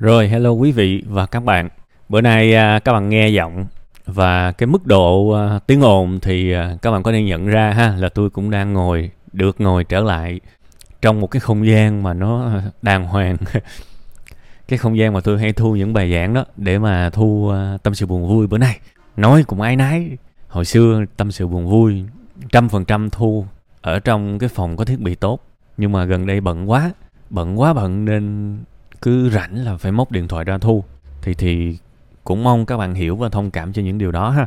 Rồi, hello quý vị và các bạn. Bữa nay à, các bạn nghe giọng và cái mức độ à, tiếng ồn thì à, các bạn có thể nhận ra ha là tôi cũng đang ngồi được ngồi trở lại trong một cái không gian mà nó đàng hoàng. cái không gian mà tôi hay thu những bài giảng đó để mà thu tâm sự buồn vui bữa nay. Nói cũng ái nái. Hồi xưa tâm sự buồn vui trăm phần trăm thu ở trong cái phòng có thiết bị tốt nhưng mà gần đây bận quá bận quá bận nên cứ rảnh là phải móc điện thoại ra thu. Thì thì cũng mong các bạn hiểu và thông cảm cho những điều đó ha.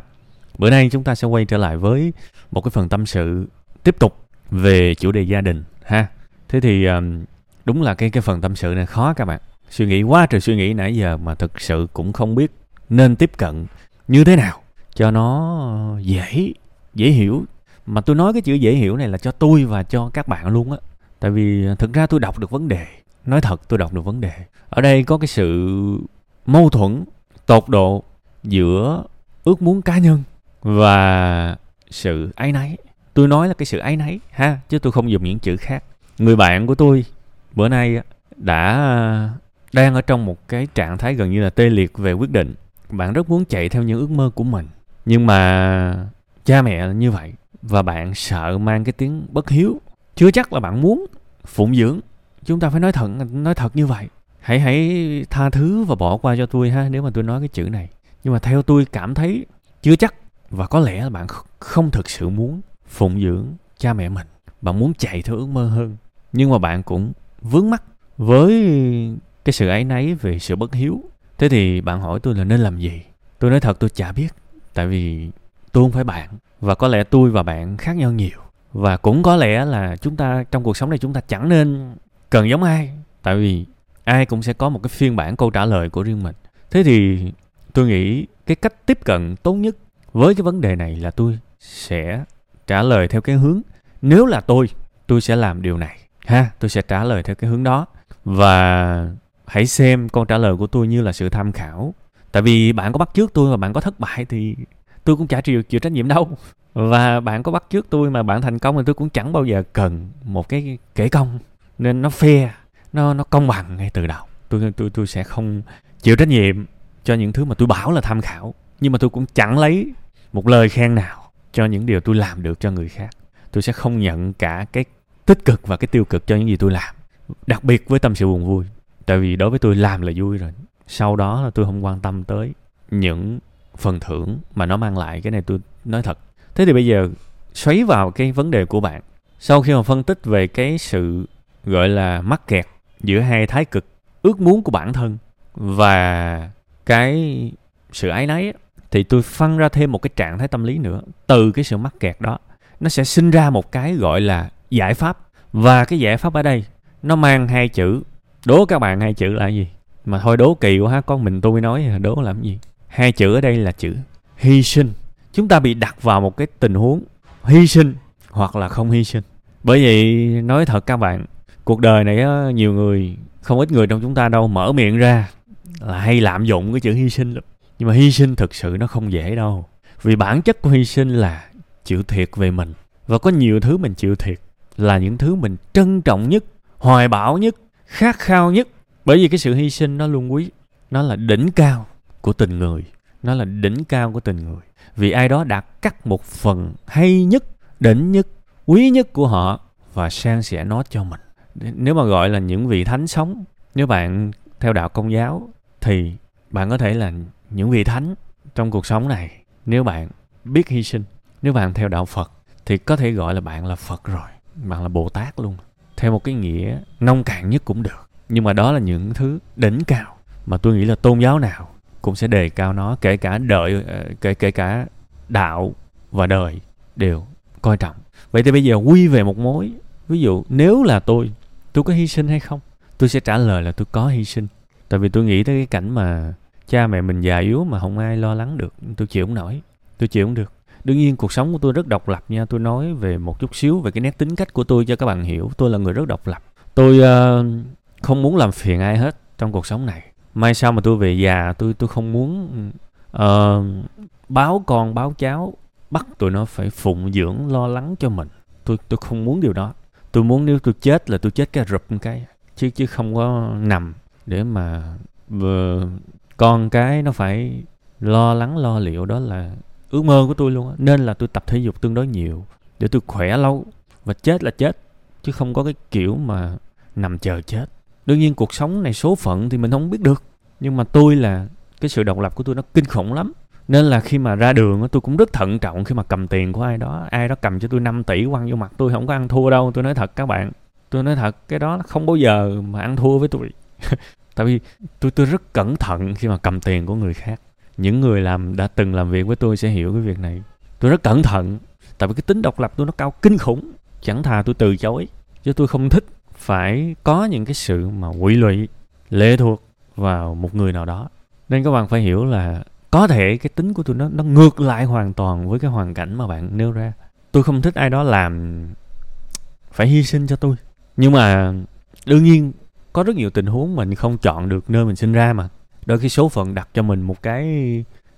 Bữa nay chúng ta sẽ quay trở lại với một cái phần tâm sự tiếp tục về chủ đề gia đình ha. Thế thì đúng là cái cái phần tâm sự này khó các bạn. Suy nghĩ quá trời suy nghĩ nãy giờ mà thực sự cũng không biết nên tiếp cận như thế nào cho nó dễ dễ hiểu. Mà tôi nói cái chữ dễ hiểu này là cho tôi và cho các bạn luôn á. Tại vì thực ra tôi đọc được vấn đề nói thật, tôi đọc được vấn đề. Ở đây có cái sự mâu thuẫn, tột độ giữa ước muốn cá nhân và sự áy náy. Tôi nói là cái sự áy náy, ha, chứ tôi không dùng những chữ khác. Người bạn của tôi bữa nay đã đang ở trong một cái trạng thái gần như là tê liệt về quyết định. Bạn rất muốn chạy theo những ước mơ của mình, nhưng mà cha mẹ như vậy và bạn sợ mang cái tiếng bất hiếu. Chưa chắc là bạn muốn phụng dưỡng chúng ta phải nói thật nói thật như vậy. Hãy hãy tha thứ và bỏ qua cho tôi ha, nếu mà tôi nói cái chữ này. Nhưng mà theo tôi cảm thấy chưa chắc và có lẽ là bạn không thực sự muốn phụng dưỡng cha mẹ mình. Bạn muốn chạy theo ước mơ hơn. Nhưng mà bạn cũng vướng mắc với cái sự ấy nấy về sự bất hiếu. Thế thì bạn hỏi tôi là nên làm gì? Tôi nói thật tôi chả biết, tại vì tôi không phải bạn. Và có lẽ tôi và bạn khác nhau nhiều. Và cũng có lẽ là chúng ta, trong cuộc sống này chúng ta chẳng nên cần giống ai? Tại vì ai cũng sẽ có một cái phiên bản câu trả lời của riêng mình. Thế thì tôi nghĩ cái cách tiếp cận tốt nhất với cái vấn đề này là tôi sẽ trả lời theo cái hướng, nếu là tôi tôi sẽ làm điều này, ha? Tôi sẽ trả lời theo cái hướng đó. Và hãy xem câu trả lời của tôi như là sự tham khảo. Tại vì bạn có bắt trước tôi và bạn có thất bại thì tôi cũng chả chịu chịu trách nhiệm đâu. Và bạn có bắt trước tôi mà bạn thành công thì tôi cũng chẳng bao giờ cần một cái kể công nên nó fair nó nó công bằng ngay từ đầu. Tôi tôi tôi sẽ không chịu trách nhiệm cho những thứ mà tôi bảo là tham khảo. Nhưng mà tôi cũng chẳng lấy một lời khen nào cho những điều tôi làm được cho người khác. Tôi sẽ không nhận cả cái tích cực và cái tiêu cực cho những gì tôi làm. Đặc biệt với tâm sự buồn vui. Tại vì đối với tôi làm là vui rồi. Sau đó là tôi không quan tâm tới những phần thưởng mà nó mang lại. Cái này tôi nói thật. Thế thì bây giờ xoáy vào cái vấn đề của bạn. Sau khi mà phân tích về cái sự gọi là mắc kẹt giữa hai thái cực, ước muốn của bản thân và cái sự ái náy thì tôi phân ra thêm một cái trạng thái tâm lý nữa. Từ cái sự mắc kẹt đó, nó sẽ sinh ra một cái gọi là giải pháp. Và cái giải pháp ở đây, nó mang hai chữ, đố các bạn hai chữ là gì? Mà thôi đố kỳ quá ha, con mình tôi nói à, đố làm gì? Hai chữ ở đây là chữ hy sinh. Chúng ta bị đặt vào một cái tình huống hy sinh hoặc là không hy sinh. Bởi vậy nói thật các bạn cuộc đời này á, nhiều người không ít người trong chúng ta đâu mở miệng ra là hay lạm dụng cái chữ hy sinh lắm. Nhưng mà hy sinh thực sự nó không dễ đâu. Vì bản chất của hy sinh là chịu thiệt về mình. Và có nhiều thứ mình chịu thiệt là những thứ mình trân trọng nhất hoài bão nhất khát khao nhất. Bởi vì cái sự hy sinh nó luôn quý. Nó là đỉnh cao của tình người. Nó là đỉnh cao của tình người. Vì ai đó đã cắt một phần hay nhất đỉnh nhất quý nhất của họ và san sẻ nó cho mình nếu mà gọi là những vị thánh sống, nếu bạn theo đạo công giáo, thì bạn có thể là những vị thánh trong cuộc sống này. Nếu bạn biết hy sinh, nếu bạn theo đạo phật, thì có thể gọi là bạn là phật rồi. Bạn là bồ tát luôn. Theo một cái nghĩa nông cạn nhất cũng được. Nhưng mà đó là những thứ đỉnh cao mà tôi nghĩ là tôn giáo nào cũng sẽ đề cao nó, kể cả đợi ờ, kể kể cả đạo và đời đều coi trọng. Vậy thì bây giờ quy về một mối. Ví dụ, nếu là tôi tôi có hy sinh hay không? Tôi sẽ trả lời là tôi có hy sinh. Tại vì tôi nghĩ tới cái cảnh mà cha mẹ mình già yếu mà không ai lo lắng được. Tôi chịu không nổi. Tôi chịu không được. Đương nhiên cuộc sống của tôi rất độc lập nha. Tôi nói về một chút xíu về cái nét tính cách của tôi cho các bạn hiểu. Tôi là người rất độc lập. Tôi uh, không muốn làm phiền ai hết trong cuộc sống này. Mai sau mà tôi về già tôi tôi không muốn uh, báo con báo cháu bắt tụi nó phải phụng dưỡng lo lắng cho mình. Tôi tôi không muốn điều đó tôi muốn nếu tôi chết là tôi chết cái rụp một cái, chứ chứ không có nằm để mà con cái nó phải lo lắng, lo liệu. Đó là ước mơ của tôi luôn á. Nên là tôi tập thể dục tương đối nhiều để tôi khỏe lâu. Và chết là chết, chứ không có cái kiểu mà nằm chờ chết. Đương nhiên cuộc sống này số phận thì mình không biết được, nhưng mà tôi là cái sự độc lập của tôi nó kinh khủng lắm nên là khi mà ra đường tôi cũng rất thận trọng khi mà cầm tiền của ai đó. Ai đó cầm cho tôi 5 tỷ quăng vô mặt tôi, không có ăn thua đâu. Tôi nói thật các bạn. Tôi nói thật, cái đó không bao giờ mà ăn thua với tôi. Tại vì tôi tôi rất cẩn thận khi mà cầm tiền của người khác. Những người làm, đã từng làm việc với tôi sẽ hiểu cái việc này. Tôi rất cẩn thận, tại vì cái tính độc lập tôi nó cao kinh khủng. Chẳng thà tôi từ chối, chứ tôi không thích phải có những cái sự mà quỷ lụy, lệ thuộc vào một người nào đó. Nên các bạn phải hiểu là có thể cái tính của tôi nó nó ngược lại hoàn toàn với cái hoàn cảnh mà bạn nêu ra. Tôi không thích ai đó làm phải hy sinh cho tôi. Nhưng mà đương nhiên, có rất nhiều tình huống mình không chọn được nơi mình sinh ra mà. Đôi khi số phận đặt cho mình một cái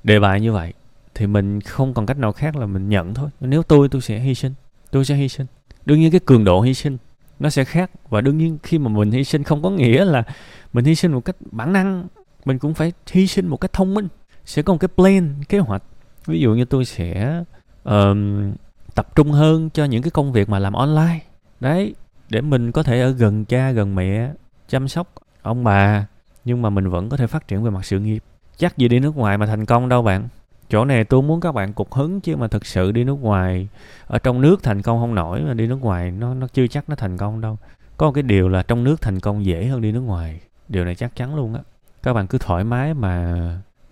đề bài như vậy, thì mình không còn cách nào khác là mình nhận thôi. Nếu tôi tôi sẽ hy sinh. Tôi sẽ hy sinh. Đương nhiên cái cường độ hy sinh nó sẽ khác. Và đương nhiên khi mà mình hy sinh không có nghĩa là mình hy sinh một cách bản năng. Mình cũng phải hy sinh một cách thông minh sẽ có một cái plan kế hoạch. Ví dụ như tôi sẽ um, tập trung hơn cho những cái công việc mà làm online. Đấy để mình có thể ở gần cha gần mẹ chăm sóc ông bà nhưng mà mình vẫn có thể phát triển về mặt sự nghiệp. Chắc gì đi nước ngoài mà thành công đâu bạn. Chỗ này tôi muốn các bạn cục hứng chứ mà thực sự đi nước ngoài ở trong nước thành công không nổi mà đi nước ngoài nó nó chưa chắc nó thành công đâu. Có một cái điều là trong nước thành công dễ hơn đi nước ngoài. Điều này chắc chắn luôn á. Các bạn cứ thoải mái mà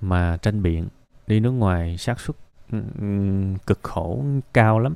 mà tranh biện, đi nước ngoài xác suất ừ, ừ, cực khổ cao lắm.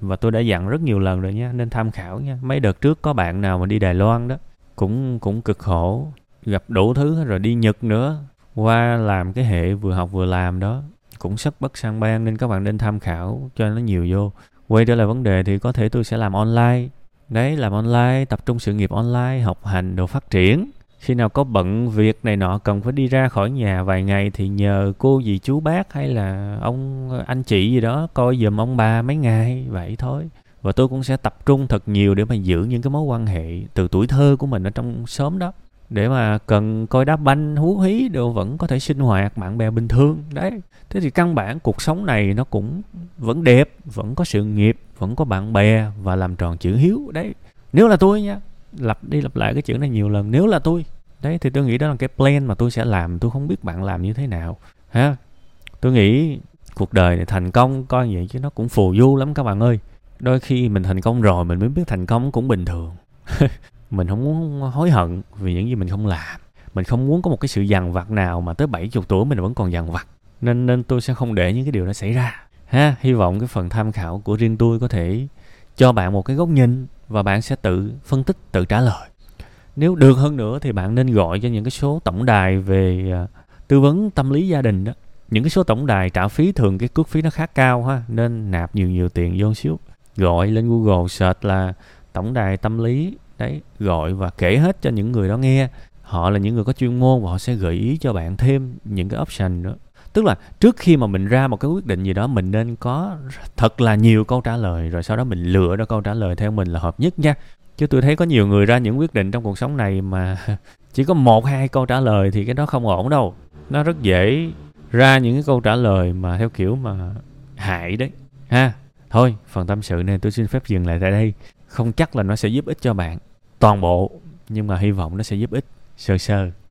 Và tôi đã dặn rất nhiều lần rồi nha, nên tham khảo nha. Mấy đợt trước có bạn nào mà đi đài loan đó, cũng cũng cực khổ, gặp đủ thứ rồi, đi nhật nữa, qua làm cái hệ vừa học vừa làm đó, cũng sắp bất sang ban nên các bạn nên tham khảo cho nó nhiều vô. Quay trở lại vấn đề thì có thể tôi sẽ làm online. Đấy, làm online, tập trung sự nghiệp online, học hành đồ phát triển khi nào có bận việc này nọ, cần phải đi ra khỏi nhà vài ngày thì nhờ cô dì chú bác hay là ông, anh chị gì đó coi giùm ông bà mấy ngày, vậy thôi. Và tôi cũng sẽ tập trung thật nhiều để mà giữ những cái mối quan hệ từ tuổi thơ của mình ở trong xóm đó. Để mà cần coi đá banh, hú hí đều vẫn có thể sinh hoạt, bạn bè bình thường, đấy. Thế thì căn bản cuộc sống này nó cũng vẫn đẹp, vẫn có sự nghiệp, vẫn có bạn bè và làm tròn chữ hiếu, đấy. Nếu là tôi nha, lặp đi lặp lại cái chữ này nhiều lần, nếu là tôi đấy, thì tôi nghĩ đó là cái plan mà tôi sẽ làm. Tôi không biết bạn làm như thế nào, ha? Tôi nghĩ cuộc đời này thành công, coi vậy chứ nó cũng phù du lắm các bạn ơi. Đôi khi mình thành công rồi, mình mới biết thành công cũng bình thường. Mình không muốn hối hận vì những gì mình không làm. Mình không muốn có một cái sự dằn vặt nào mà tới 70 tuổi mình vẫn còn dằn vặt. Nên nên tôi sẽ không để những cái điều đó xảy ra, ha? Hy vọng cái phần tham khảo của riêng tôi có thể cho bạn một cái góc nhìn và bạn sẽ tự phân tích, tự trả lời nếu được hơn nữa thì bạn nên gọi cho những cái số tổng đài về à, tư vấn tâm lý gia đình đó. Những cái số tổng đài trả phí thường cái cước phí nó khá cao ha, nên nạp nhiều nhiều tiền vô xíu. Gọi lên google search là tổng đài tâm lý, đấy, gọi và kể hết cho những người đó nghe. Họ là những người có chuyên môn và họ sẽ gợi ý cho bạn thêm những cái option nữa. Tức là trước khi mà mình ra một cái quyết định gì đó, mình nên có thật là nhiều câu trả lời, rồi sau đó mình lựa ra câu trả lời theo mình là hợp nhất nha chứ tôi thấy có nhiều người ra những quyết định trong cuộc sống này mà chỉ có một hai câu trả lời thì cái đó không ổn đâu. Nó rất dễ ra những cái câu trả lời mà theo kiểu mà hại đấy. Ha, thôi, phần tâm sự này tôi xin phép dừng lại tại đây. Không chắc là nó sẽ giúp ích cho bạn toàn bộ, nhưng mà hy vọng nó sẽ giúp ích sơ sơ.